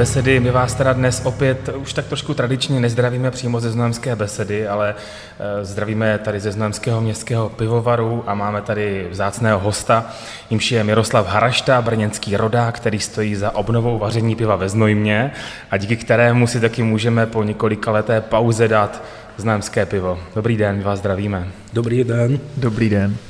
besedy. My vás teda dnes opět už tak trošku tradičně nezdravíme přímo ze Znojemské besedy, ale eh, zdravíme tady ze Znojemského městského pivovaru a máme tady vzácného hosta, jimž je Miroslav Harašta, brněnský rodák, který stojí za obnovou vaření piva ve Znojmě a díky kterému si taky můžeme po několika leté pauze dát znojemské pivo. Dobrý den, my vás zdravíme. Dobrý den. Dobrý den.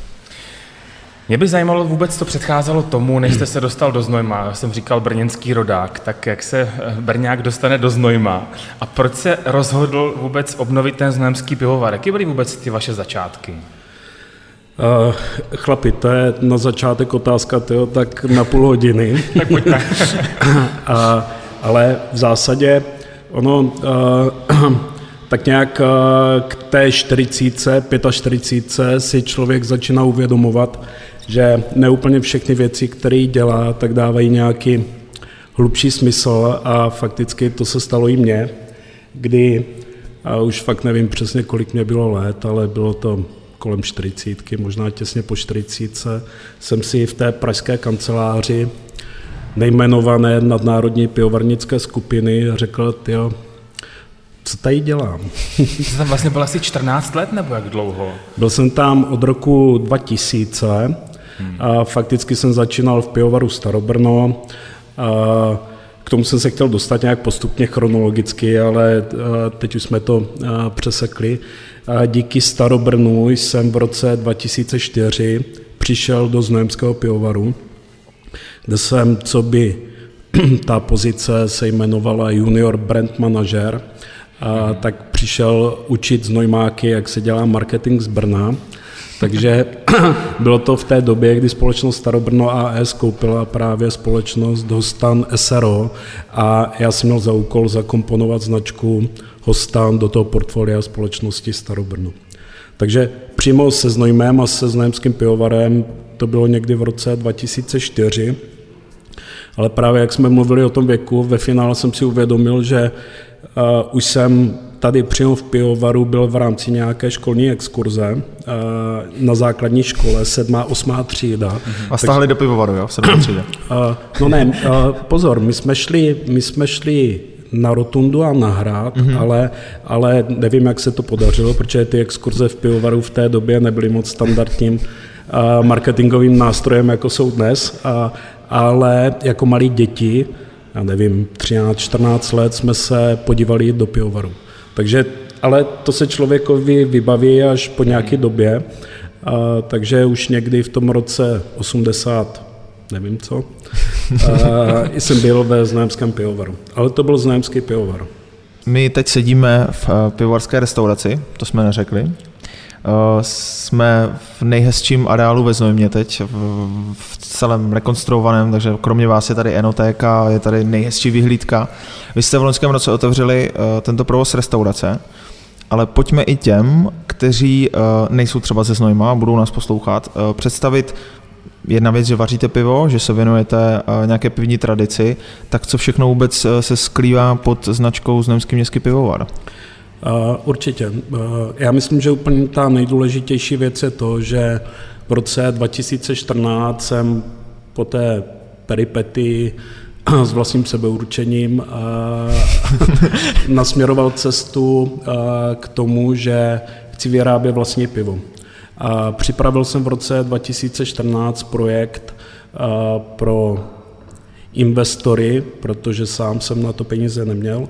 Mě by zajímalo vůbec, co předcházelo tomu, než jste se dostal do Znojma. Já jsem říkal brněnský rodák, tak jak se eh, Brňák dostane do Znojma a proč se rozhodl vůbec obnovit ten znojemský pivovar? Jaké byly vůbec ty vaše začátky? Uh, chlapi, to je na začátek otázka, tyjo, tak na půl hodiny. tak pojďme. uh, ale v zásadě ono uh, tak nějak k té 40, 45 si člověk začíná uvědomovat, že neúplně všechny věci, které dělá, tak dávají nějaký hlubší smysl a fakticky to se stalo i mně, kdy, a už fakt nevím přesně, kolik mě bylo let, ale bylo to kolem 40, možná těsně po 40, jsem si v té pražské kanceláři nejmenované nadnárodní pivovarnické skupiny řekl, jo, co tady dělám? Jsi tam vlastně byl asi 14 let nebo jak dlouho? Byl jsem tam od roku 2000 a fakticky jsem začínal v pivovaru Starobrno. A k tomu jsem se chtěl dostat nějak postupně chronologicky, ale teď už jsme to přesekli. A díky Starobrnu jsem v roce 2004 přišel do Znojemského pivovaru, kde jsem, co by ta pozice se jmenovala junior brand manager, a tak přišel učit znojmáky, jak se dělá marketing z Brna. Takže bylo to v té době, kdy společnost Starobrno AS koupila právě společnost Hostan SRO a já jsem měl za úkol zakomponovat značku Hostan do toho portfolia společnosti Starobrno. Takže přímo se Znojmem a se Znojemským pivovarem to bylo někdy v roce 2004, ale právě jak jsme mluvili o tom věku, ve finále jsem si uvědomil, že uh, už jsem tady přímo v pivovaru byl v rámci nějaké školní exkurze uh, na základní škole, sedmá, osmá třída. A stáhli do pivovaru, jo, v sedmé třídě? Uh, no ne, uh, pozor, my jsme šli, my jsme šli na rotundu a na hrad, mm-hmm. ale, ale nevím, jak se to podařilo, protože ty exkurze v pivovaru v té době nebyly moc standardním uh, marketingovým nástrojem, jako jsou dnes, uh, ale jako malí děti, já nevím, 13-14 let jsme se podívali do pivovaru. Takže, ale to se člověkovi vybaví až po nějaké době, a, takže už někdy v tom roce 80, nevím co, a, jsem byl ve Znojemském pivovaru. Ale to byl Znojemský pivovar. My teď sedíme v eh, pivovarské restauraci, to jsme neřekli. Eh, jsme v nejhezčím areálu ve Znojmě teď, v celém rekonstruovaném, takže kromě vás je tady enotéka, je tady nejhezčí vyhlídka. Vy jste v loňském roce otevřeli eh, tento provoz restaurace, ale pojďme i těm, kteří eh, nejsou třeba ze Znojma budou nás poslouchat, představit jedna věc, že vaříte pivo, že se věnujete nějaké pivní tradici, tak co všechno vůbec se sklívá pod značkou Znojemský městský pivovar? Uh, určitě. Uh, já myslím, že úplně ta nejdůležitější věc je to, že v roce 2014 jsem po té peripety s vlastním sebeurčením nasměroval cestu k tomu, že chci vyrábět vlastní pivo. Připravil jsem v roce 2014 projekt pro investory, protože sám jsem na to peníze neměl,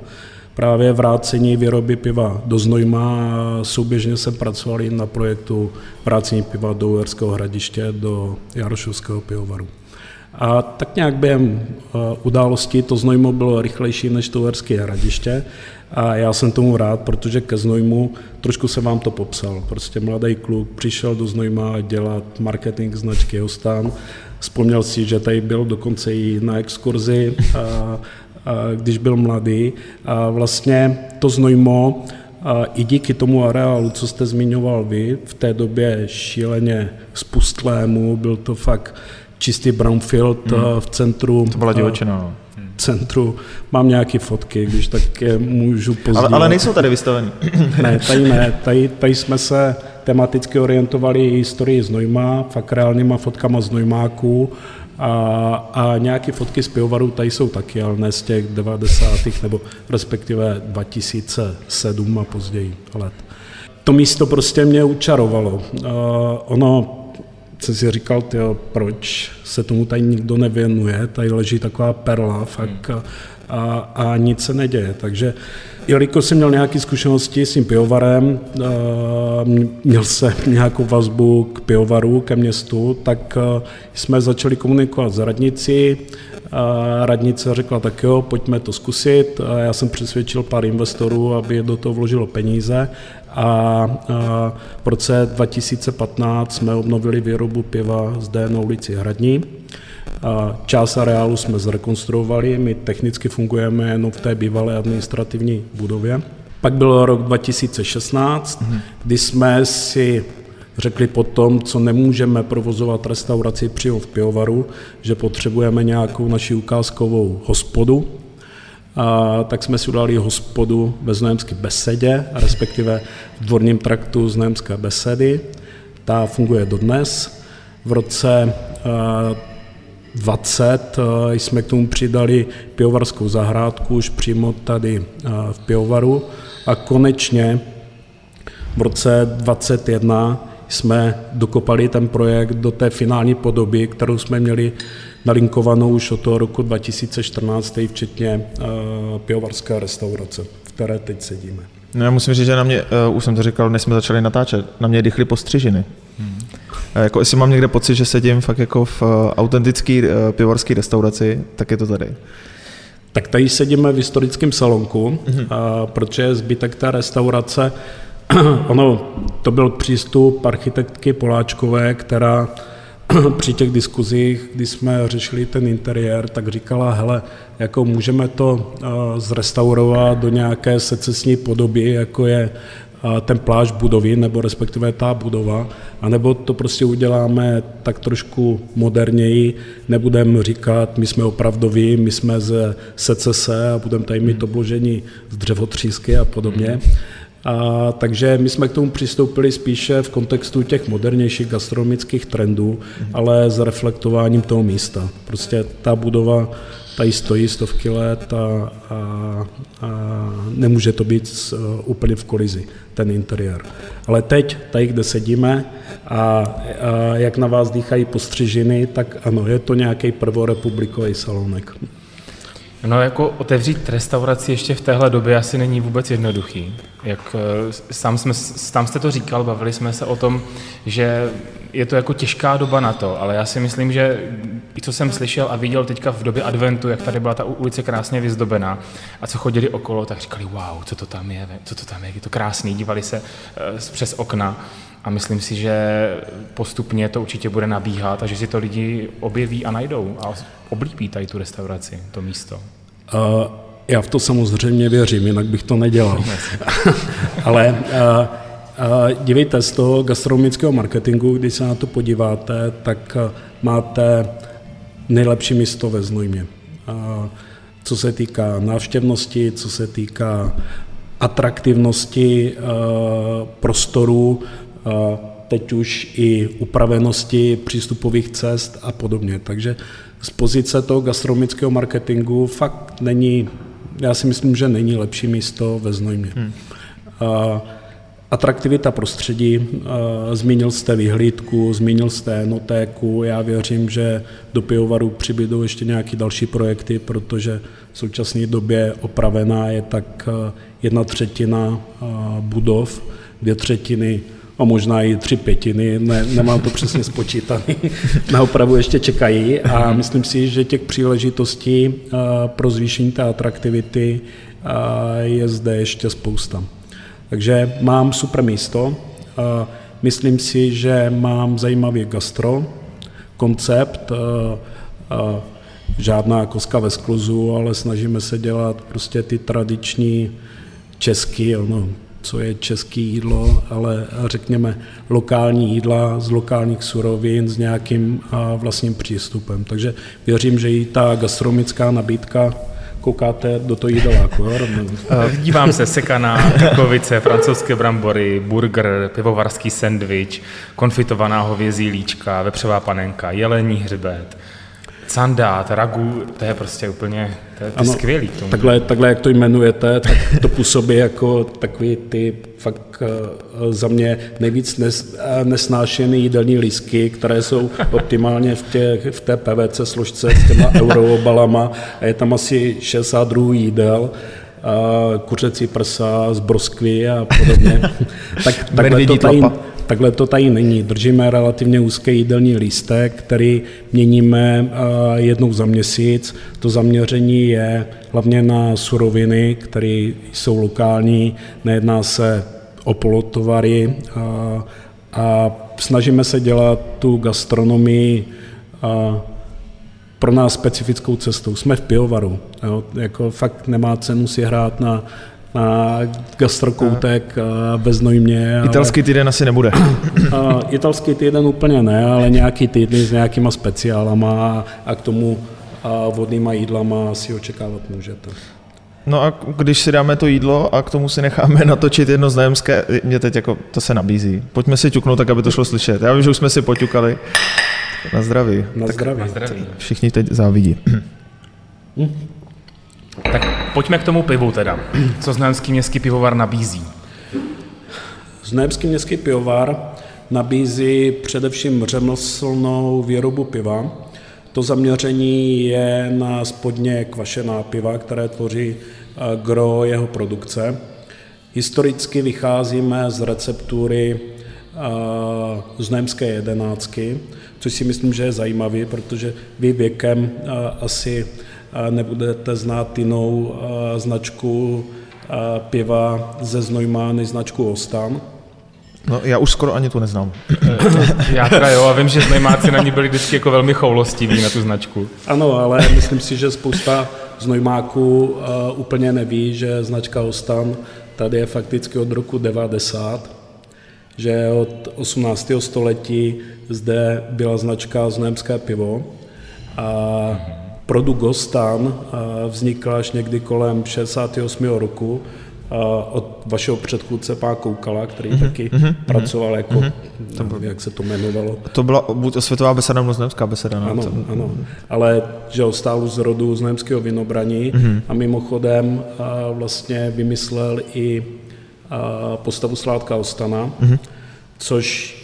právě vrácení výroby piva do Znojma a souběžně jsem pracoval na projektu vrácení piva do Uherského hradiště, do Jarošovského pivovaru. A tak nějak během eh, události to Znojmo bylo rychlejší než to Uherské hradiště a já jsem tomu rád, protože ke Znojmu, trošku jsem vám to popsal, prostě mladý kluk přišel do Znojma dělat marketing značky Hostán, vzpomněl si, že tady byl dokonce i na exkurzi a když byl mladý. A vlastně to znojmo a i díky tomu areálu, co jste zmiňoval vy, v té době šíleně spustlému, byl to fakt čistý brownfield hmm. v centru. To byla divočina, no centru. Mám nějaké fotky, když tak je můžu později. Ale, ale nejsou tady vystaveny. ne, tady ne. Tady, tady jsme se tematicky orientovali i historii z Nojma, fakt reálnýma fotkama z Nojmáků A, a nějaké fotky z pivovaru tady jsou taky, ale ne z těch 90. nebo respektive 2007 a později let. To místo prostě mě učarovalo. Uh, ono jsem si říkal, tyjo, proč se tomu tady nikdo nevěnuje, tady leží taková perla, fakt. A, a nic se neděje. Takže jelikož jsem měl nějaké zkušenosti s tím pivovarem, měl jsem nějakou vazbu k pivovaru, ke městu, tak jsme začali komunikovat s radnicí, a radnice řekla, tak jo, pojďme to zkusit. Já jsem přesvědčil pár investorů, aby do toho vložilo peníze a v roce 2015 jsme obnovili výrobu piva zde na ulici Hradní. Část areálu jsme zrekonstruovali, my technicky fungujeme jenom v té bývalé administrativní budově. Pak byl rok 2016, mm-hmm. kdy jsme si řekli potom, co nemůžeme provozovat restauraci přímo v pivovaru, že potřebujeme nějakou naši ukázkovou hospodu, a tak jsme si udali hospodu ve Znojemské besedě, respektive v dvorním traktu Znojemské besedy. Ta funguje dodnes. V roce 20 eh, jsme k tomu přidali pivovarskou zahrádku už přímo tady eh, v pivovaru a konečně v roce 21 jsme dokopali ten projekt do té finální podoby, kterou jsme měli nalinkovanou už od toho roku 2014, včetně uh, pivovarské restaurace, v které teď sedíme. No já musím říct, že na mě, uh, už jsem to říkal, než jsme začali natáčet, na mě dychly postřižiny. Hmm. Jako jestli mám někde pocit, že sedím fakt jako v uh, autentický uh, pivovarské restauraci, tak je to tady. Tak tady sedíme v historickém salonku, mm-hmm. uh, protože zbytek té restaurace, ono, to byl přístup architektky Poláčkové, která při těch diskuzích, kdy jsme řešili ten interiér, tak říkala, hele, jako můžeme to uh, zrestaurovat do nějaké secesní podoby, jako je ten pláž budovy, nebo respektive ta budova, anebo to prostě uděláme tak trošku moderněji, nebudeme říkat, my jsme opravdoví, my jsme ze secese a budeme tady mít obložení z dřevotřísky a podobně. Mm. A, takže my jsme k tomu přistoupili spíše v kontextu těch modernějších gastronomických trendů, mm. ale s reflektováním toho místa. Prostě ta budova tady stojí stovky let a, a, a nemůže to být úplně v kolizi, ten interiér. Ale teď, tady, kde sedíme a, a jak na vás dýchají postřižiny, tak ano, je to nějaký prvorepublikový salonek. No jako otevřít restauraci ještě v téhle době asi není vůbec jednoduchý. Jak eh, sám, jsme, sám jste to říkal, bavili jsme se o tom, že je to jako těžká doba na to, ale já si myslím, že i co jsem slyšel a viděl teďka v době adventu, jak tady byla ta ulice krásně vyzdobená a co chodili okolo, tak říkali, wow, co to tam je, co to tam je, je to krásný, dívali se uh, přes okna a myslím si, že postupně to určitě bude nabíhat a že si to lidi objeví a najdou a oblíbí tady tu restauraci, to místo. Uh, já v to samozřejmě věřím, jinak bych to nedělal. Ale uh, uh, dívejte, z toho gastronomického marketingu, když se na to podíváte, tak uh, máte nejlepší místo ve Znojmě. Uh, co se týká návštěvnosti, co se týká atraktivnosti prostorů, teď už i upravenosti přístupových cest a podobně. Takže z pozice toho gastronomického marketingu fakt není, já si myslím, že není lepší místo ve Znojmě. Hmm. Atraktivita prostředí, zmínil jste vyhlídku, zmínil jste notéku, já věřím, že do pivovaru přibydou ještě nějaké další projekty, protože v současné době opravená je tak jedna třetina budov, dvě třetiny a možná i tři pětiny, ne, nemám to přesně spočítané, na opravu ještě čekají a myslím si, že těch příležitostí eh, pro zvýšení té atraktivity eh, je zde ještě spousta. Takže mám super místo, eh, myslím si, že mám zajímavý gastro, koncept, žádná koska ve skluzu, ale snažíme se dělat prostě ty tradiční český, ono, co je české jídlo, ale řekněme lokální jídla z lokálních surovin s nějakým vlastním přístupem. Takže věřím, že i ta gastronomická nabídka koukáte do toho jídeláku, jo? Dívám se, sekaná takovice, francouzské brambory, burger, pivovarský sendvič, konfitovaná hovězí líčka, vepřová panenka, jelení hřbet. Candát, ragu, to je prostě úplně, to je, to ano, skvělý. K tomu. Takhle, takhle, jak to jmenujete, tak to působí jako takový ty fakt uh, za mě nejvíc nes, uh, nesnášený jídelní lísky, které jsou optimálně v, těch, v té PVC složce s těma euroobalama a je tam asi 62 jídel kuřecí prsa z broskvy a podobně. tak, takhle, to tady, takhle to tady není. Držíme relativně úzký jídelní lístek, který měníme jednou za měsíc. To zaměření je hlavně na suroviny, které jsou lokální, nejedná se o polotovary a, a snažíme se dělat tu gastronomii a, pro nás specifickou cestou. Jsme v pivovaru. Jo? Jako fakt nemá cenu si hrát na, na gastrokoutek ve Znojmě. Italský týden asi nebude. Italský týden úplně ne, ale nějaký týdny s nějakýma speciálama a k tomu vodnýma jídlama si očekávat můžete. No a když si dáme to jídlo a k tomu si necháme natočit jedno znajemské, mě teď jako to se nabízí. Pojďme si ťuknout tak, aby to šlo slyšet. Já vím, že už jsme si poťukali. Na zdraví. Na tak zdraví. Na zdraví. Všichni teď závidí. Tak pojďme k tomu pivu teda. Co Znojemský městský pivovar nabízí? Znojemský městský pivovar nabízí především řemeslnou výrobu piva. To zaměření je na spodně kvašená piva, které tvoří eh, gro jeho produkce. Historicky vycházíme z receptury eh, znojemské jedenáctky, což si myslím, že je zajímavý, protože vy věkem asi nebudete znát jinou značku piva ze Znojma než značku Ostan. No, já už skoro ani tu neznám. já teda jo, a vím, že znojmáci na ní byli vždycky jako velmi choulostiví na tu značku. Ano, ale myslím si, že spousta znojmáků uh, úplně neví, že značka Ostan tady je fakticky od roku 90 že od 18. století zde byla značka Znojemské pivo a produkt Gostan vznikl až někdy kolem 68. roku od vašeho předchůdce Pá Koukala, který mm-hmm, taky mm-hmm, pracoval jako, mm-hmm. nevím, jak se to jmenovalo. To byla buď světová beseda nebo znojemská beseda. No? Ano, to... ano, ale že stál z rodu znojemského vinobraní mm-hmm. a mimochodem a vlastně vymyslel i postavu Sládka Ostana, mm-hmm. což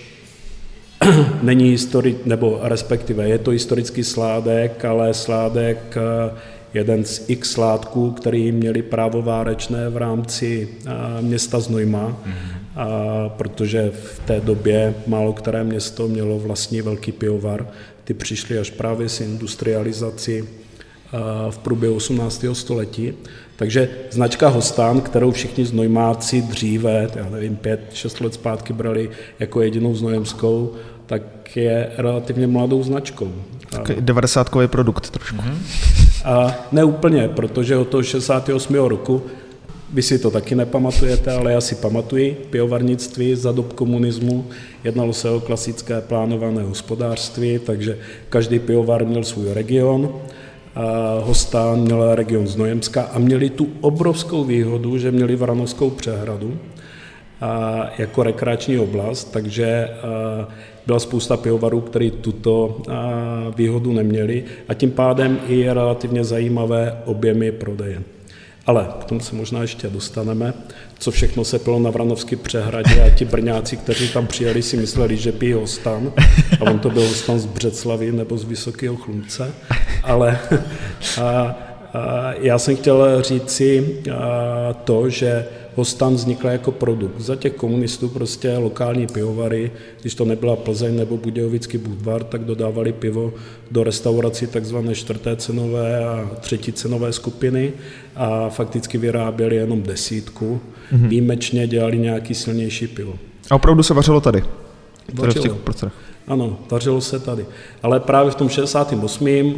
není historik, nebo respektive je to historický sládek, ale sládek eh, jeden z x sládků, který měli právo várečné v rámci eh, města Znojma, mm-hmm. a, protože v té době málo které město mělo vlastní velký pivovar. Ty přišly až právě s industrializací eh, v průběhu 18. století. Takže značka Hostán, kterou všichni znojmáci dříve, já nevím, pět, šest let zpátky brali jako jedinou znojemskou, tak je relativně mladou značkou. Tak 90 produkt trošku. Mm-hmm. A ne úplně, protože od toho 68. roku vy si to taky nepamatujete, ale já si pamatuji pivovarnictví za dob komunismu. Jednalo se o klasické plánované hospodářství, takže každý pivovar měl svůj region Hostán měl region Znojemska a měli tu obrovskou výhodu, že měli Vranovskou přehradu a jako rekreační oblast, takže byla spousta pivovarů, který tuto výhodu neměli a tím pádem i relativně zajímavé objemy prodeje. Ale k tomu se možná ještě dostaneme, co všechno se pilo na Vranovské přehradě a ti brňáci, kteří tam přijeli, si mysleli, že pijí hostan a on to byl hostan z Břeclavy nebo z Vysokého Chlumce. Ale a, a já jsem chtěl říci to, že Hostan vznikla jako produkt. Za těch komunistů prostě lokální pivovary, když to nebyla Plzeň nebo Budějovický Budvar, tak dodávali pivo do restaurací takzvané čtvrté cenové a třetí cenové skupiny a fakticky vyráběli jenom desítku. Mm-hmm. Výjimečně dělali nějaký silnější pivo. A opravdu se vařilo tady? Vařilo. v těch Ano, vařilo se tady. Ale právě v tom 68.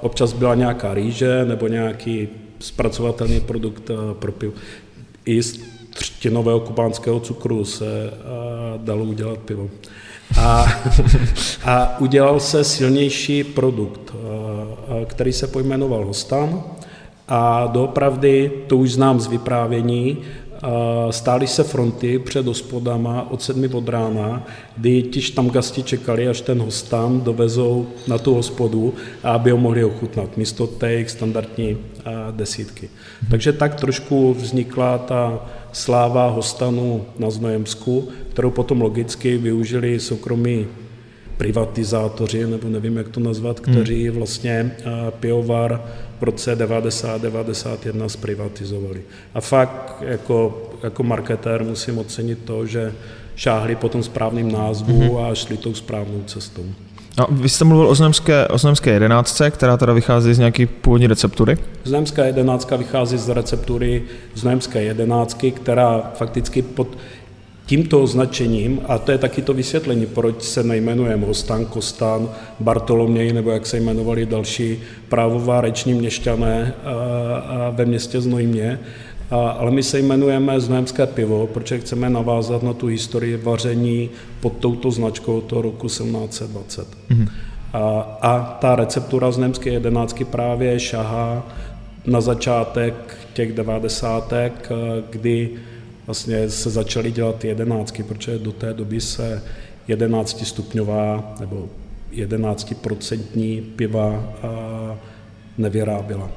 občas byla nějaká rýže nebo nějaký zpracovatelný produkt pro pivo i z třtinového kubánského cukru se dalo udělat pivo. A, a udělal se silnější produkt, který se pojmenoval Hostan. A doopravdy, to už znám z vyprávění, stály se fronty před hospodama od sedmi od rána, kdy ti štamgasti čekali, až ten host tam dovezou na tu hospodu, aby ho mohli ochutnat, místo té standardní desítky. Takže tak trošku vznikla ta sláva hostanu na Znojemsku, kterou potom logicky využili soukromí privatizátoři, nebo nevím, jak to nazvat, kteří vlastně pivovar v roce 90-91 zprivatizovali. A fakt jako, jako marketér musím ocenit to, že šáhli po tom správným názvu mm-hmm. a šli tou správnou cestou. No, vy jste mluvil o Znojemské, o Znojemské jedenáctce, která teda vychází z nějaké původní receptury? Znojemská jedenáctka vychází z receptury Znojemské jedenáctky, která fakticky pod tímto označením, a to je taky to vysvětlení, proč se nejmenujeme Hostan, Kostan, Bartoloměj, nebo jak se jmenovali další právová reční měšťané ve městě Znojmě, ale my se jmenujeme Znojemské pivo, protože chceme navázat na tu historii vaření pod touto značkou toho roku 1720. Mm-hmm. A, a ta receptura Znojemské jedenáctky právě šahá na začátek těch devadesátek, kdy vlastně se začaly dělat jedenáctky, protože do té doby se 11 stupňová nebo 11% piva nevyráběla.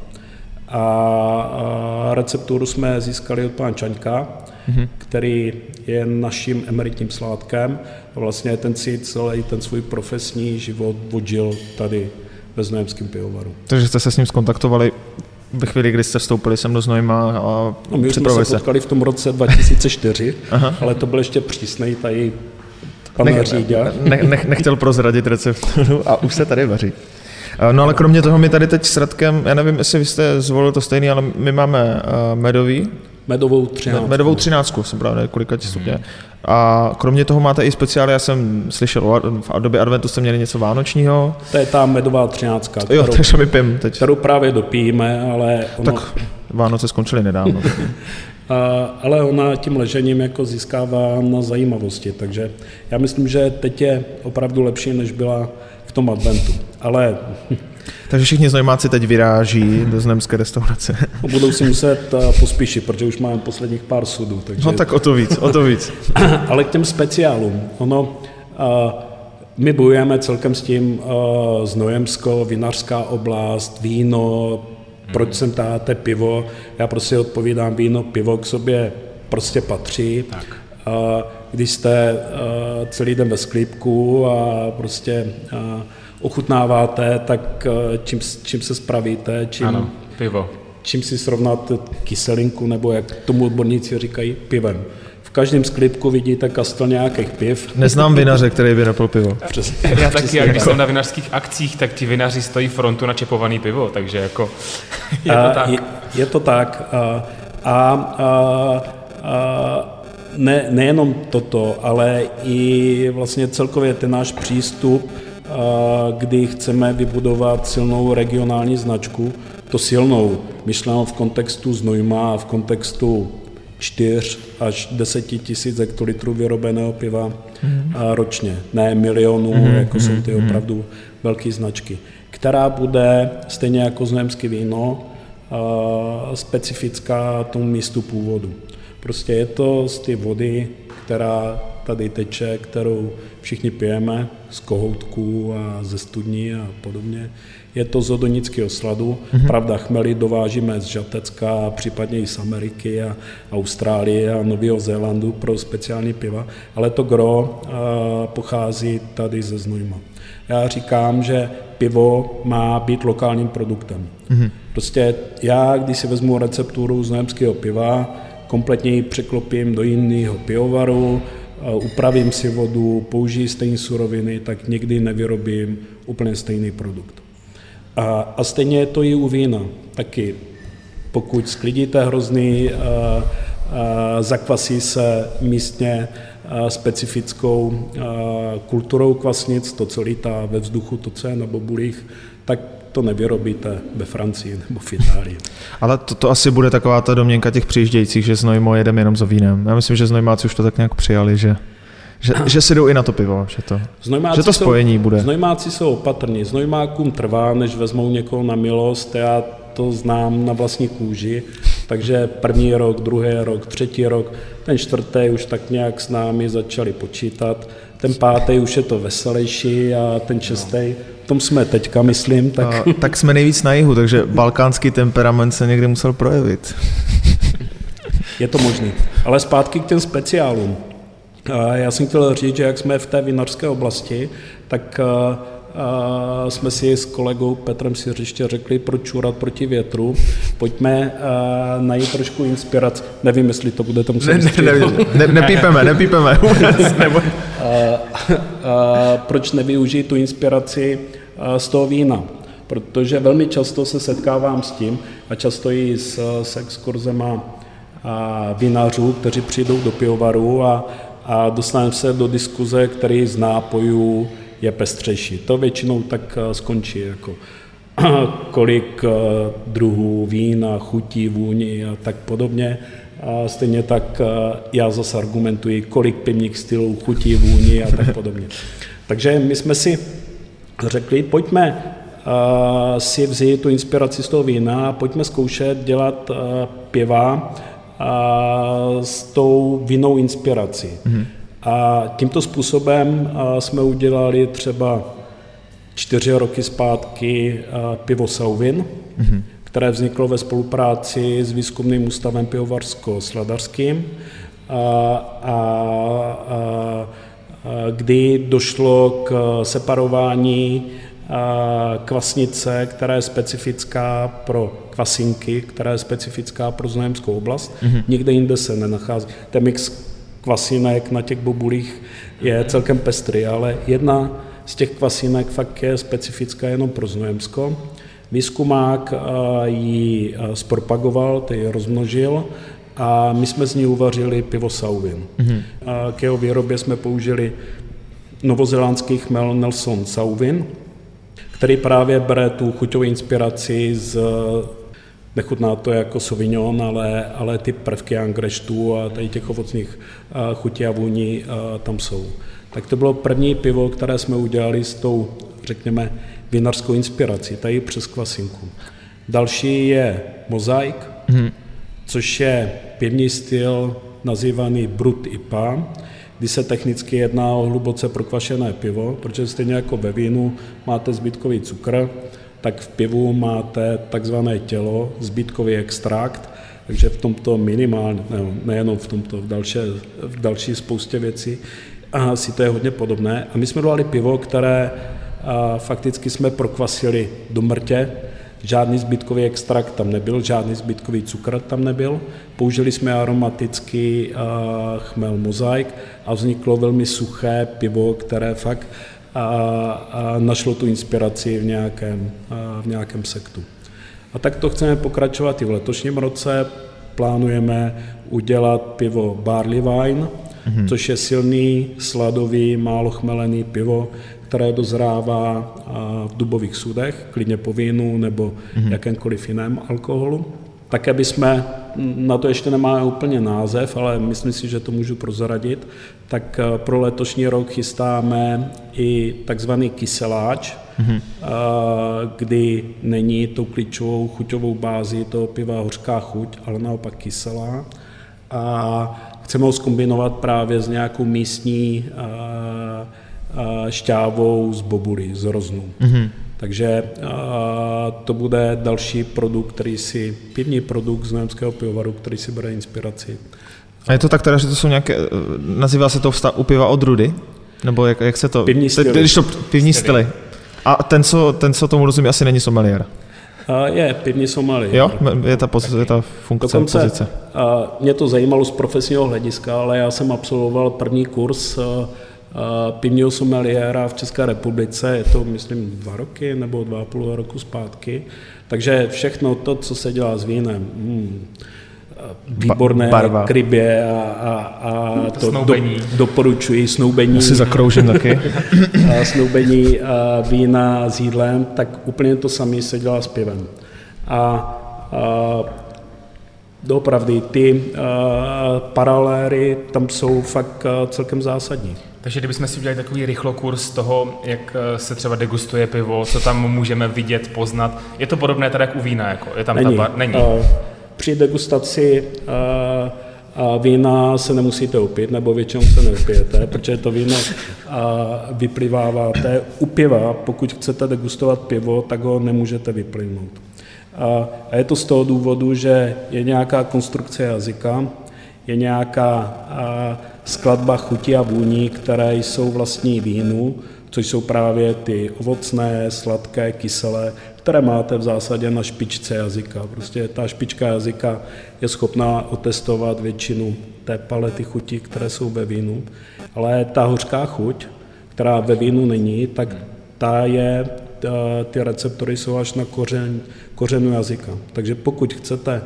A recepturu jsme získali od pana Čaňka, mm-hmm. který je naším emeritním sládkem vlastně ten si celý ten svůj profesní život vodil tady ve Znojemském pivovaru. Takže jste se s ním skontaktovali ve chvíli, kdy jste vstoupili sem do Znojma a no, my jsme se potkali v tom roce 2004, ale to byl ještě přísnej tady pan ne, ne, ne, nechtěl prozradit recepturu a už se tady vaří. No ale kromě toho my tady teď s Radkem, já nevím, jestli vy jste zvolil to stejný, ale my máme medový. Medovou třináctku. Medovou třináctku, jsem právě kolika stupně. Hmm. A kromě toho máte i speciály, já jsem slyšel, v době adventu jste měli něco vánočního. To je ta medová třináctka, kterou, jo, takže mi pím teď. kterou právě dopijeme, ale ono... Tak Vánoce skončily nedávno. a, ale ona tím ležením jako získává na zajímavosti, takže já myslím, že teď je opravdu lepší, než byla v tom adventu. Ale takže všichni znajmáci teď vyráží do znemské restaurace. Budou si muset eh, pospíšit, protože už máme posledních pár sudů. Takže... No tak o to víc, o to víc. Ale k těm speciálům. Ono, uh, my bojujeme celkem s tím uh, Znojemsko, vinařská oblast, víno, proč sem táháte pivo. Já prostě odpovídám, víno, pivo k sobě prostě patří. Tak. Uh, když jste uh, celý den ve sklípku a prostě uh, ochutnáváte, tak eh, čím, čím se spravíte, čím, ano, pivo. čím si srovnáte kyselinku, nebo jak tomu odborníci říkají, pivem. V každém sklipku vidíte kastel nějakých piv. Neznám vinaře, který by napil pivo. Přesně, Já taky, jak když jsem na vinařských akcích, tak ti vinaři stojí frontu na čepovaný pivo, takže jako je to tak. Je, je to tak. A, a, a, a ne, nejenom toto, ale i vlastně celkově ten náš přístup kdy chceme vybudovat silnou regionální značku, to silnou, myšleno v kontextu Znojma a v kontextu 4 až 10 tisíc hektolitrů vyrobeného piva mm. ročně, ne milionů, mm. jako jsou ty mhm. opravdu velké značky, která bude stejně jako znojemské víno specifická tomu místu původu. Prostě je to z té vody, která tady teče, kterou všichni pijeme z kohoutků a ze studní a podobně. Je to z odonického sladu. Mm-hmm. Pravda, chmely dovážíme z Žatecka, případně i z Ameriky a Austrálie a Nového Zélandu pro speciální piva, ale to gro pochází tady ze Znojma. Já říkám, že pivo má být lokálním produktem. Mm-hmm. Prostě já, když si vezmu recepturu znojemského piva, kompletně ji překlopím do jiného pivovaru, upravím si vodu, použiji stejné suroviny, tak nikdy nevyrobím úplně stejný produkt. A, a stejně je to i u vína. Taky pokud sklidíte hrozný, a, a, zakvasí se místně a, specifickou a, kulturou kvasnic, to, co lítá ve vzduchu, to, co je na bobulích, tak to nevyrobíte ve Francii nebo v Itálii. Ale to, to asi bude taková ta domněnka těch přijíždějících, že Znojmo jedeme jenom za vínem. Já myslím, že Znojmáci už to tak nějak přijali, že že, že si jdou i na to pivo, že to, že to spojení jsou, bude. Znojmáci jsou opatrní. Znojmákům trvá, než vezmou někoho na milost. Já to znám na vlastní kůži. Takže první rok, druhý rok, třetí rok, ten čtvrtý už tak nějak s námi začali počítat, ten pátý už je to veselější a ten šestý, v tom jsme teďka, myslím. Tak... A, tak jsme nejvíc na jihu, takže balkánský temperament se někdy musel projevit. Je to možné. Ale zpátky k těm speciálům. Já jsem chtěl říct, že jak jsme v té vinařské oblasti, tak jsme si s kolegou Petrem Siřiště řekli, proč čůrat proti větru. Pojďme najít trošku inspiraci. Nevím, jestli to bude tam ne, ne, ne, ne, nepípeme, nepípeme. proč nevyužít tu inspiraci z toho vína? Protože velmi často se setkávám s tím, a často i s, s exkurzema vinařů, kteří přijdou do pivovaru a, a dostaneme se do diskuze, který z nápojů je pestřejší. To většinou tak eh, skončí, jako kolik eh, druhů vína, chutí, vůni a tak podobně. A stejně tak eh, já zase argumentuji, kolik pivních stylů, chutí, vůni a tak podobně. Takže my jsme si řekli, pojďme si vzít tu inspiraci z toho vína a pojďme zkoušet dělat piva s tou vinou inspirací. Mm-hmm. A tímto způsobem jsme udělali třeba čtyři roky zpátky pivo Sauvin, mm-hmm. které vzniklo ve spolupráci s výzkumným ústavem pivovarsko-sladarským, a, a, a, kdy došlo k separování kvasnice, která je specifická pro kvasinky, která je specifická pro znojemskou oblast. Mm-hmm. Nikde jinde se nenachází. Ten mix kvasinek na těch bobulích je celkem pestrý, ale jedna z těch kvasinek fakt je specifická jenom pro Znojemsko. Výzkumák eh, ji eh, zpropagoval, ty ji rozmnožil a my jsme z ní uvařili pivo Sauvin. Mm-hmm. K jeho výrobě jsme použili novozélandský chmel Nelson Sauvin, který právě bere tu chuťovou inspiraci z Nechutná to jako Sauvignon, ale, ale ty prvky angreštů a tady těch ovocných chutí a vůní tam jsou. Tak to bylo první pivo, které jsme udělali s tou, řekněme, vinařskou inspirací, tady přes kvasinku. Další je mozaik, mm. což je pivní styl nazývaný Brut IPA, kdy se technicky jedná o hluboce prokvašené pivo, protože stejně jako ve vínu máte zbytkový cukr, tak v pivu máte takzvané tělo, zbytkový extrakt, takže v tomto minimálně, ne, nejenom v tomto, v další, v další spoustě věcí, a si to je hodně podobné. A my jsme dali pivo, které a, fakticky jsme prokvasili do mrtě, žádný zbytkový extrakt tam nebyl, žádný zbytkový cukr tam nebyl. Použili jsme aromatický a, chmel mozaik a vzniklo velmi suché pivo, které fakt a, a našlo tu inspiraci v nějakém, v nějakém sektu. A tak to chceme pokračovat i v letošním roce. Plánujeme udělat pivo Barley Wine, mm-hmm. což je silný, sladový, málo chmelený pivo, které dozrává v dubových sudech, klidně po vínu nebo mm-hmm. jakémkoliv jiném alkoholu. Také bychom, na to ještě nemáme úplně název, ale myslím si, že to můžu prozradit, tak eh, pro letošní rok chystáme i takzvaný kyseláč, mm-hmm. kdy není tou klíčovou chuťovou bází toho piva hořká chuť, ale naopak kyselá. A chceme ho zkombinovat právě s nějakou místní eh, šťávou z bobuly, z roznů. Mm-hmm. Takže to bude další produkt, který si, pivní produkt z Německého pivovaru, který si bere inspiraci. A je to tak teda, že to jsou nějaké, nazývá se to vstav u piva odrudy? Nebo jak, jak se to... Pivní styly. Když to pivní styly. A ten, co, ten, co tomu rozumí, asi není sommelier. A je, pivní sommelier. Jo, je ta, poz, je ta funkce, Dokonce, pozice. A mě to zajímalo z profesního hlediska, ale já jsem absolvoval první kurz pivního someliéra v České republice, je to myslím dva roky nebo dva a půl roku zpátky, takže všechno to, co se dělá s vínem, hmm, výborné Barva. krybě a, a, a to snoubení. do, doporučuji snoubení. Já si zakroužím taky. a snoubení a vína s jídlem, tak úplně to samé se dělá s pivem. A, a doopravdy ty a, paraléry tam jsou fakt celkem zásadní. Takže kdybychom si udělali takový rychlokurs toho, jak eh, se třeba degustuje pivo, co tam můžeme vidět, poznat, je to podobné tady jak u vína? Jako? Je tam není. Ta bar... není. Uh, při degustaci a vína se nemusíte upít, nebo většinou se neupijete, protože to víno vypliváváte. U piva, pokud chcete degustovat pivo, tak ho nemůžete vyplynout. A je to z toho důvodu, že je nějaká konstrukce jazyka, je nějaká skladba chutí a vůní, které jsou vlastní vínu, což jsou právě ty ovocné, sladké, kyselé, které máte v zásadě na špičce jazyka. Prostě ta špička jazyka je schopná otestovat většinu té palety chutí, které jsou ve vínu, ale ta hořká chuť, která ve vínu není, tak ta je, ty receptory jsou až na kořen, kořenu jazyka. Takže pokud chcete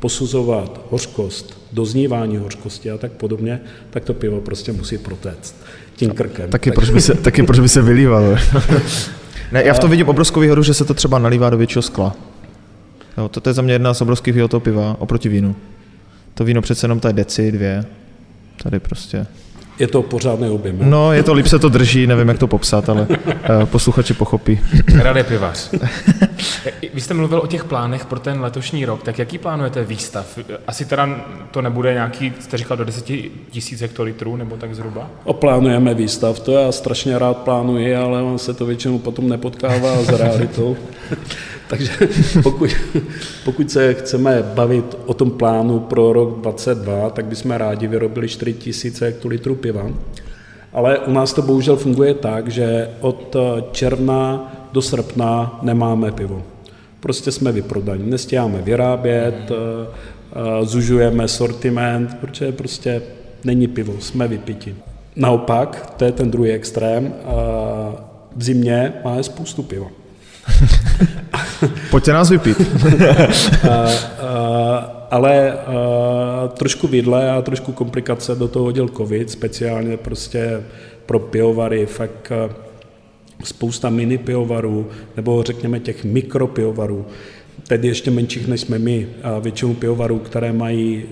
posuzovat hořkost, doznívání hořkosti a tak podobně, tak to pivo prostě musí protéct tím krkem. Taky, proč by se, taky proč by se vylívalo. ne, já v tom vidím obrovskou výhodu, že se to třeba nalívá do většího skla. Jo, to je za mě jedna z obrovských výhod toho piva oproti vínu. To víno přece jenom tady deci, dvě. Tady prostě je to pořádný objem. No, je to, líp se to drží, nevím, jak to popsat, ale uh, posluchači pochopí. Rady pivař. Vy jste mluvil o těch plánech pro ten letošní rok, tak jaký plánujete výstav? Asi teda to nebude nějaký, jste říkal, do 10 tisíc hektolitrů, nebo tak zhruba? Oplánujeme výstav, to já strašně rád plánuji, ale on se to většinou potom nepotkává s realitou. Takže pokud, pokud se chceme bavit o tom plánu pro rok 2022, tak bychom rádi vyrobili 4 000 hektolitrů piva. Ale u nás to bohužel funguje tak, že od června do srpna nemáme pivo. Prostě jsme vyprodaní, nestíháme vyrábět, mm. zužujeme sortiment, protože prostě není pivo, jsme vypiti. Naopak, to je ten druhý extrém, v zimě máme spoustu piva. Pojďte nás vypít. ale trošku vidle a trošku komplikace do toho hodil covid, speciálně prostě pro pivovary, fakt spousta mini pivovarů, nebo řekněme těch mikropivovarů, tedy ještě menších než jsme my, a většinu pivovarů, které mají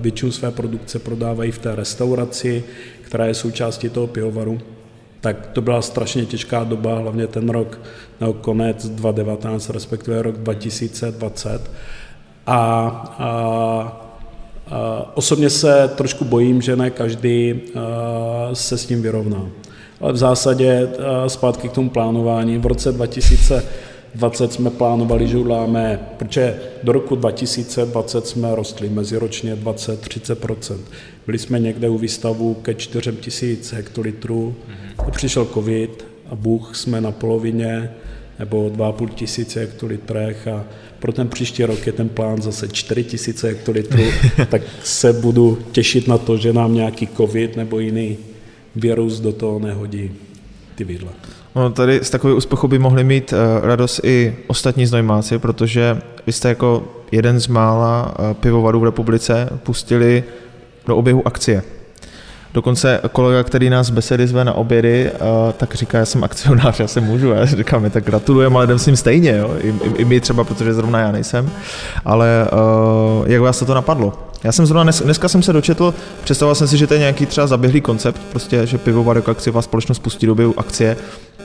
většinu své produkce, prodávají v té restauraci, která je součástí toho pivovaru tak to byla strašně těžká doba, hlavně ten rok, nebo konec 2019, respektive rok 2020. A, a, a osobně se trošku bojím, že ne každý se s tím vyrovná. Ale v zásadě zpátky k tomu plánování. V roce 2020 jsme plánovali, že uděláme, protože do roku 2020 jsme rostli meziročně 20-30 Byli jsme někde u výstavu ke 4 tisíc hektolitrů, mm-hmm. přišel covid a Bůh jsme na polovině nebo 2,5 tisíce hektolitrech a pro ten příští rok je ten plán zase 4 tisíce hektolitrů, tak se budu těšit na to, že nám nějaký covid nebo jiný virus do toho nehodí ty vidle. No, tady z takového úspěchu by mohli mít uh, radost i ostatní znojmáci, protože vy jste jako jeden z mála uh, pivovarů v republice pustili do oběhu akcie. Dokonce kolega, který nás besedy zve na obědy, uh, tak říká, já jsem akcionář, já se můžu. Já říkám, tak gratulujeme, ale jdem s ním stejně. Jo? I, i, I, my třeba, protože zrovna já nejsem. Ale uh, jak vás to napadlo? Já jsem zrovna dnes, dneska jsem se dočetl, představoval jsem si, že to je nějaký třeba zaběhlý koncept, prostě, že pivovar jako akciová společnost pustí do akcie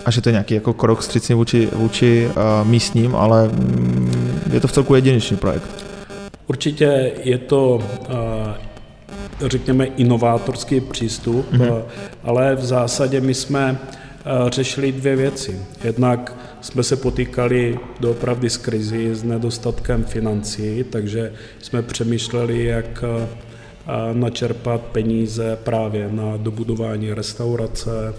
a že to je nějaký jako krok střícný vůči, vůči uh, místním, ale mm, je to v celku jedinečný projekt. Určitě je to uh, řekněme, inovátorský přístup, mm-hmm. ale v zásadě my jsme řešili dvě věci. Jednak jsme se potýkali doopravdy s krizi, s nedostatkem financí, takže jsme přemýšleli, jak eh, načerpat peníze právě na dobudování restaurace,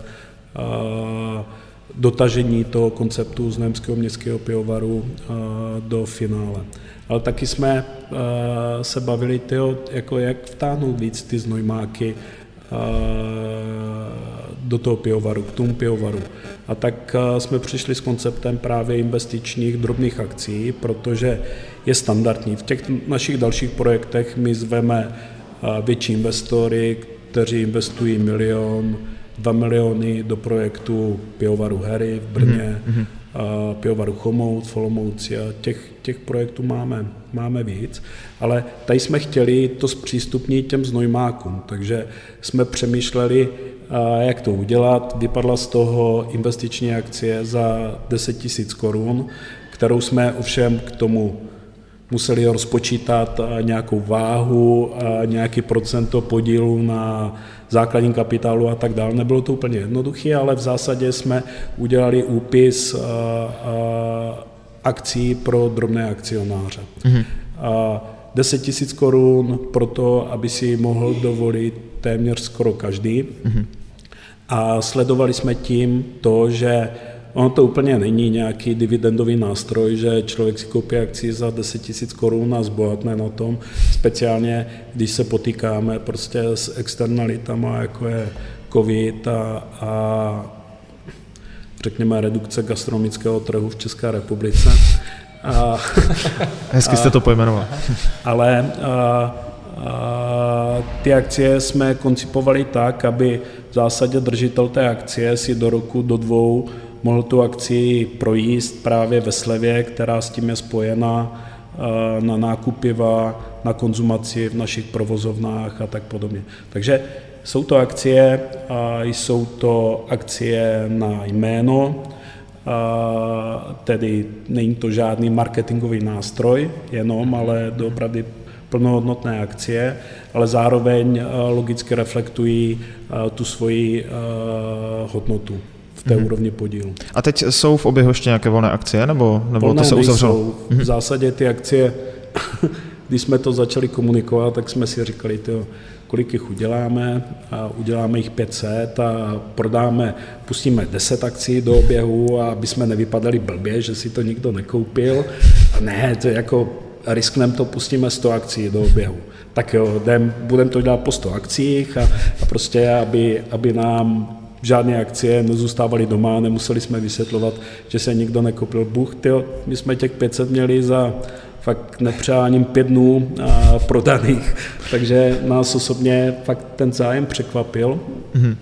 dotažení toho konceptu znojemského městského pivovaru do finále. Ale taky jsme se bavili, tyjo, jako jak vtáhnout víc ty znojmáky do toho pivovaru, k tomu pivovaru. A tak uh, jsme přišli s konceptem právě investičních drobných akcí, protože je standardní. V těch našich dalších projektech my zveme větší investory, kteří investují milion, dva miliony do projektu pivovaru Harry v Brně, mm-hmm pivovaru Chomout, Folomouci a těch, těch projektů máme, máme víc, ale tady jsme chtěli to zpřístupnit těm znojmákům, takže jsme přemýšleli, jak to udělat. Vypadla z toho investiční akcie za 10 000 korun, kterou jsme ovšem k tomu museli rozpočítat nějakou váhu, nějaký procento podílu na základní kapitálu a tak dále. Nebylo to úplně jednoduché, ale v zásadě jsme udělali úpis akcí pro drobné akcionáře. Mm-hmm. 10 tisíc korun pro to, aby si mohl dovolit téměř skoro každý. Mm-hmm. A sledovali jsme tím to, že ono to úplně není nějaký dividendový nástroj, že člověk si koupí akci za 10 tisíc korun a zbohatne na tom, speciálně když se potýkáme prostě s externalitama, jako je covid a, a řekněme redukce gastronomického trhu v České republice. A, Hezky jste to pojmenoval. Ale a, ty akcie jsme koncipovali tak, aby v zásadě držitel té akcie si do roku, do dvou mohl tu akci projíst právě ve slevě, která s tím je spojena na nákupy na konzumaci v našich provozovnách a tak podobně. Takže jsou to akcie, jsou to akcie na jméno, tedy není to žádný marketingový nástroj jenom, ale doopravdy plnohodnotné akcie, ale zároveň logicky reflektují tu svoji hodnotu v té mm-hmm. úrovni podílu. A teď jsou v oběhu ještě nějaké volné akcie, nebo, nebo volné to se uzavřelo? Jsou. V mhm. zásadě ty akcie, když jsme to začali komunikovat, tak jsme si říkali, tyjo, kolik jich uděláme a uděláme jich 500 a prodáme, pustíme 10 akcí do oběhu, aby jsme nevypadali blbě, že si to nikdo nekoupil. A ne, to je jako riskneme to, pustíme 100 akcí do oběhu. Tak jo, budeme to dělat po 100 akcích a, a prostě, aby, aby nám žádné akcie nezůstávaly doma, nemuseli jsme vysvětlovat, že se nikdo nekoupil. Bůh, tyjo, my jsme těch 500 měli za fakt nepřáním pět dnů a prodaných, takže nás osobně fakt ten zájem překvapil. Mm-hmm.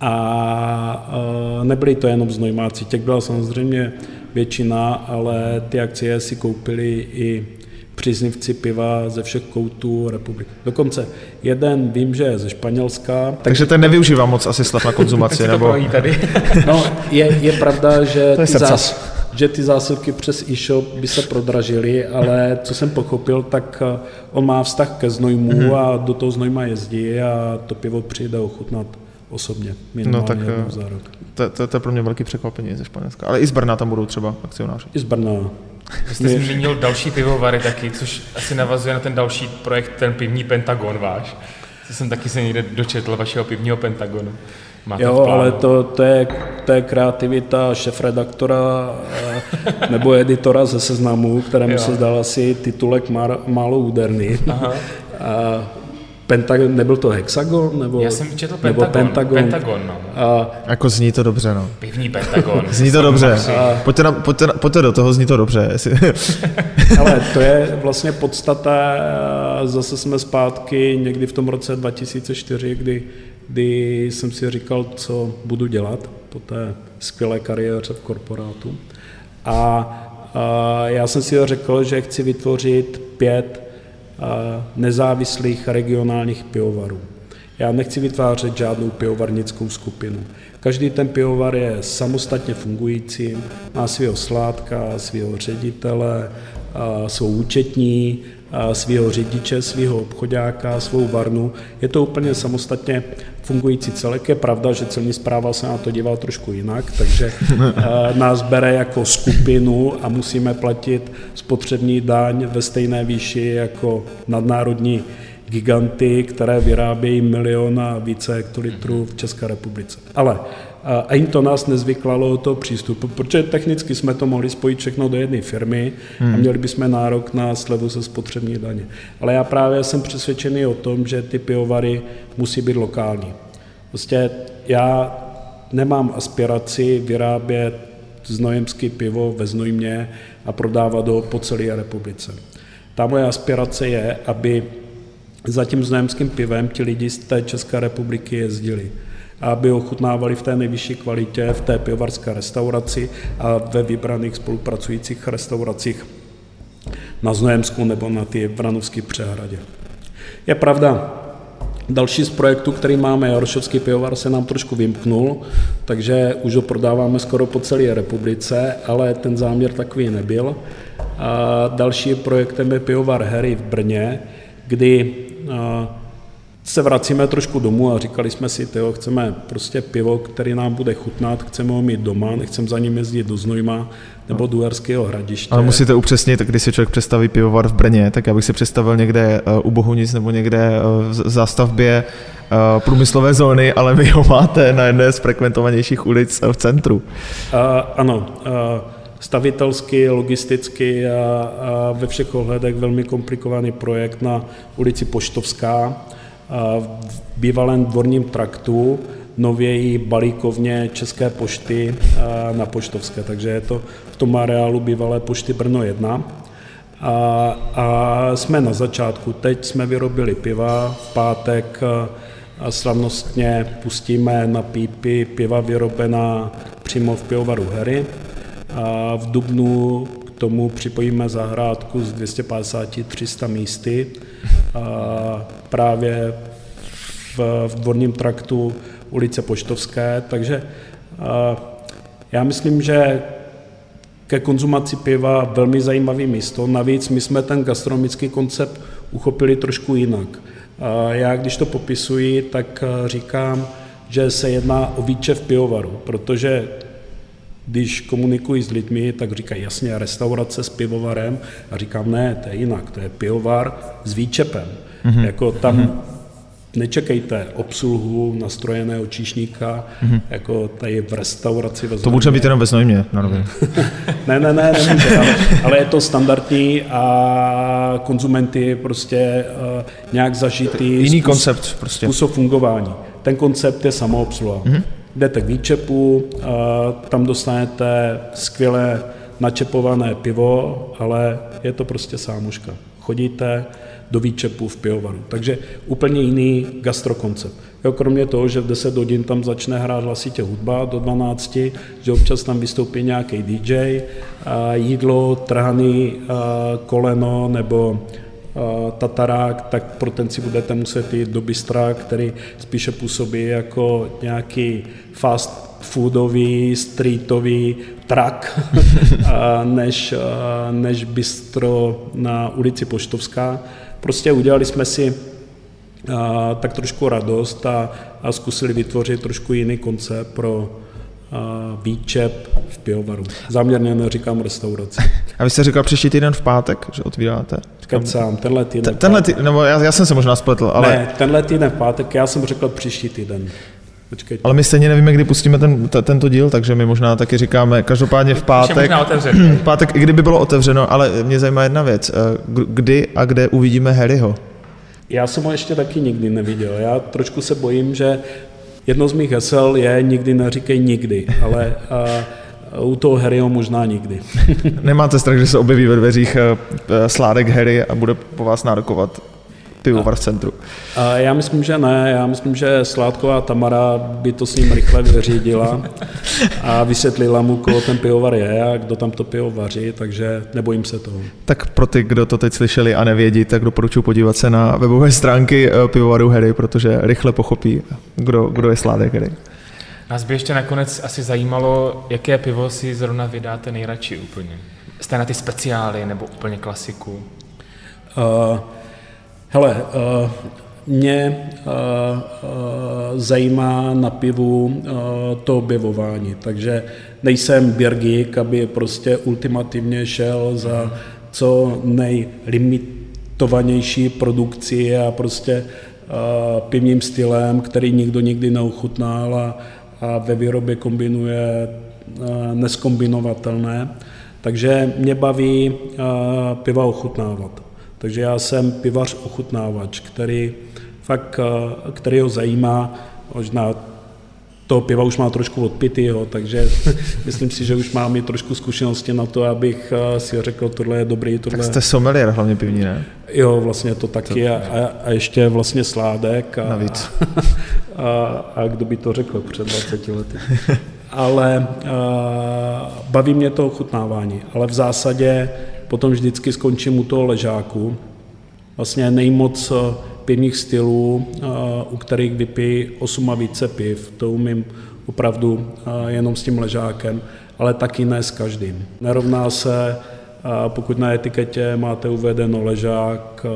A, a nebyli to jenom znojmáci, těch byla samozřejmě většina, ale ty akcie si koupili i příznivci piva ze všech koutů republiky. Dokonce jeden vím, že je ze Španělska. Takže ten nevyužívá moc asi slav na konzumaci, nebo? tady. no, je, je pravda, že ty, zás, že ty zásilky přes e-shop by se prodražily, ale co jsem pochopil, tak eh, on má vztah ke znojmu mm-hmm. a do toho znojma jezdí a to pivo přijde ochutnat osobně, no, tak, eh, za rok. To, to, to je pro mě velký překvapení ze Španělska. Ale i z Brna tam budou třeba akcionáři. I z Brna. Vy jste zmínil další pivovary taky, což asi navazuje na ten další projekt, ten pivní Pentagon váš. Co jsem taky se někde dočetl, vašeho pivního Pentagonu. Máte jo, ale to, to, je, to je kreativita šefredaktora eh, nebo editora ze seznamu, kterému jo. se zdal asi titulek málo úderný. Aha. A Pentagon, nebyl to Hexagon? Nebo, Já jsem četl Pentagon. Nebo Pentagon. Pentagon no. a, jako zní to dobře, no. Pivní Pentagon. zní to dobře. A, pojďte, na, pojďte, pojďte do toho, zní to dobře. ale to je vlastně podstata, zase jsme zpátky někdy v tom roce 2004, kdy, kdy jsem si říkal, co budu dělat po té skvělé kariéře v korporátu. A, a já jsem si řekl, že chci vytvořit pět nezávislých regionálních pivovarů. Já nechci vytvářet žádnou pivovarnickou skupinu. Každý ten pivovar je samostatně fungující, má svého sládka, svého ředitele, svou účetní, svého řidiče, svého obchodáka, svou varnu. Je to úplně samostatně fungující celek. Je pravda, že celní zpráva se na to dívá trošku jinak, takže nás bere jako skupinu a musíme platit spotřební daň ve stejné výši jako nadnárodní giganty, které vyrábějí milion a více hektolitrů v České republice. Ale a jim to nás nezvyklalo to přístupu, protože technicky jsme to mohli spojit všechno do jedné firmy hmm. a měli bychom nárok na slevu ze spotřební daně. Ale já právě jsem přesvědčený o tom, že ty pivovary musí být lokální. Prostě já nemám aspiraci vyrábět znojemský pivo ve Znojmě a prodávat ho po celé republice. Ta moje aspirace je, aby za tím znojemským pivem ti lidi z té České republiky jezdili aby ochutnávali v té nejvyšší kvalitě v té pivovarské restauraci a ve vybraných spolupracujících restauracích na Znojemsku nebo na ty Vranovské přehradě. Je pravda, Další z projektů, který máme, Jarošovský pivovar, se nám trošku vymknul, takže už ho prodáváme skoro po celé republice, ale ten záměr takový nebyl. A další projektem je pivovar Harry v Brně, kdy se vracíme trošku domů a říkali jsme si, tyjo, chceme prostě pivo, který nám bude chutnat, chceme ho mít doma, nechceme za ním jezdit do Znojma nebo do Uherského hradiště. Ale musíte upřesnit, když si člověk představí pivovar v Brně, tak já bych si představil někde uh, u Bohunic nebo někde uh, v zástavbě uh, průmyslové zóny, ale vy ho máte na jedné z frekventovanějších ulic v centru. Uh, ano, uh, stavitelsky, logisticky a, a ve všech ohledech velmi komplikovaný projekt na ulici Poštovská v bývalém dvorním traktu, nověji balíkovně České pošty na Poštovské, takže je to v tom areálu bývalé pošty Brno 1. A, a jsme na začátku. Teď jsme vyrobili piva, v pátek a slavnostně pustíme na pípy piva vyrobená přímo v pivovaru Hery. A v Dubnu k tomu připojíme zahrádku z 250-300 místy a právě v, v dvorním traktu ulice Poštovské, takže a, já myslím, že ke konzumaci piva velmi zajímavý místo. Navíc my jsme ten gastronomický koncept uchopili trošku jinak. A já, když to popisuji, tak říkám, že se jedná o výčev pivovaru, protože když komunikuji s lidmi, tak říkají jasně restaurace s pivovarem a říkám ne, to je jinak, to je pivovar s výčepem. Mm-hmm. Jako tam mm-hmm. nečekejte obsluhu nastrojeného číšníka, mm-hmm. jako tady v restauraci ve To může být jenom ve Znojmě, na ne, ne, ne, nemůže, ale, ale je to standardní a konzumenty prostě uh, nějak zažitý Jiný způsob, koncept prostě. Způsob fungování. Ten koncept je samoobsluha. Mm-hmm jdete k výčepu, tam dostanete skvělé načepované pivo, ale je to prostě sámoška. Chodíte do výčepu v pivovaru. Takže úplně jiný gastrokoncept. Jo, kromě toho, že v 10 hodin tam začne hrát hlasitě hudba do 12, že občas tam vystoupí nějaký DJ, jídlo, trhaný koleno nebo tatarák, tak pro ten si budete muset jít do bystra, který spíše působí jako nějaký fast foodový, streetový trak, než, než bistro na ulici Poštovská. Prostě udělali jsme si tak trošku radost a, a zkusili vytvořit trošku jiný koncept pro výčep v pivovaru. Záměrně neříkám restauraci. A vy jste říkal příští týden v pátek, že otvíráte? Kecám, tenhle týden. Tenhle týden, nebo já, já jsem se možná spletl, ale... Ne, tenhle týden v pátek, já jsem řekl příští týden. Počkejte. Ale my stejně nevíme, kdy pustíme ten, t- tento díl, takže my možná taky říkáme, každopádně v pátek. v pátek, i kdyby bylo otevřeno, ale mě zajímá jedna věc. Eh, kdy a kde uvidíme Harryho? Já jsem ho ještě taky nikdy neviděl. Já trošku se bojím, že jedno z mých hesel je nikdy neříkej nikdy, ale a, u toho Harryho možná nikdy. Nemáte strach, že se objeví ve dveřích eh, sládek Harry a bude po vás nárokovat pivovar v centru? A já myslím, že ne. Já myslím, že Sládková Tamara by to s ním rychle vyřídila a vysvětlila mu, koho ten pivovar je a kdo tam to pivo vaří, takže nebojím se toho. Tak pro ty, kdo to teď slyšeli a nevědí, tak doporučuji podívat se na webové stránky eh, pivovaru Harry, protože rychle pochopí, kdo, kdo je Sládek Harry. Nás by ještě nakonec asi zajímalo, jaké pivo si zrovna vydáte nejradši úplně. Jste na ty speciály nebo úplně klasiku? Uh, Hele, uh, mě uh, uh, zajímá na pivu uh, to objevování, takže nejsem běrgík, aby prostě ultimativně šel za co nejlimitovanější produkci a prostě uh, pivním stylem, který nikdo nikdy neuchutnal a, a ve výrobě kombinuje uh, neskombinovatelné. Takže mě baví uh, piva ochutnávat. Takže já jsem pivař ochutnávač, který fakt, eh, který ho zajímá, možná toho piva už má trošku odpitýho, takže myslím si, že už mám i trošku zkušenosti na to, abych eh, si řekl, tohle je dobrý, tohle... Tak jste sommelier hlavně pivní, ne? Jo, vlastně to taky to... A, a, ještě vlastně sládek. A, Navíc. A, a kdo by to řekl před 20 lety. Ale a, eh, baví mě to ochutnávání, ale v zásadě potom vždycky skončím u toho ležáku. Vlastně nejmoc eh, pivních stylů, eh, u kterých vypí 8 a více piv. To umím opravdu eh, jenom s tím ležákem, ale taky ne s každým. Nerovná se A pokud na etiketě máte uvedeno ležák,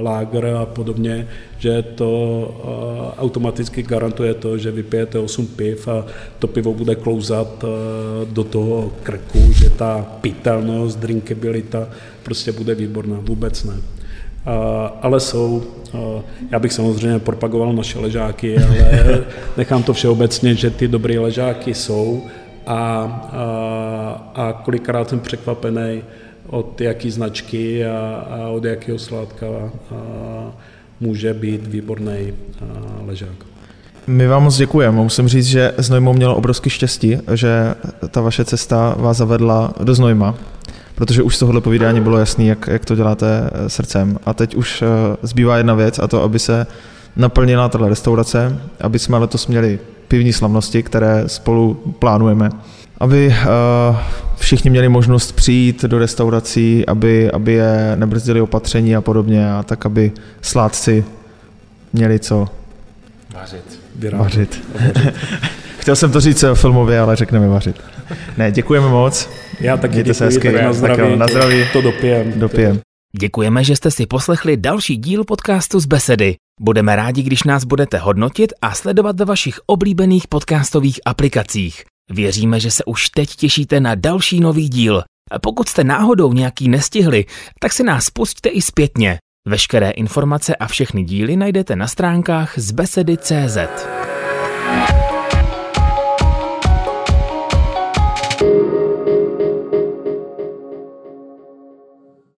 lágr a podobně, že to automaticky garantuje to, že vypijete 8 piv a to pivo bude klouzat do toho krku, že ta pitelnost, drinkabilita prostě bude výborná. Vůbec ne. Ale jsou, já bych samozřejmě propagoval naše ležáky, ale nechám to všeobecně, že ty dobré ležáky jsou a, a, kolikrát jsem překvapený od jaký značky a, a od jakého sládka a, může být výborný ležák. My vám moc děkujeme. Musím říct, že Znojmo mělo obrovský štěstí, že ta vaše cesta vás zavedla do Znojma, protože už z tohohle povídání bylo jasný, jak, jak to děláte eh, srdcem. A teď už eh, zbývá jedna věc a to, aby se naplnila tato restaurace, aby jsme letos měli pivní slavnosti, které spolu plánujeme, aby uh, všichni měli možnost přijít do restaurací, aby, aby je nebrzdili opatření a podobně, a tak, aby sládci měli co vařit. Vařit. Chtěl jsem to říct filmově, ale řekneme vařit. Ne, děkujeme moc. Já taky Mějte děkuji, se hezky. na zdraví. Tak na zdraví. To dopijem. Dopijem. Děkujeme, že jste si poslechli další díl podcastu z Besedy. Budeme rádi, když nás budete hodnotit a sledovat ve vašich oblíbených podcastových aplikacích. Věříme, že se už teď těšíte na další nový díl. A pokud jste náhodou nějaký nestihli, tak si nás pusťte i zpětně. Veškeré informace a všechny díly najdete na stránkách z besedy.cz.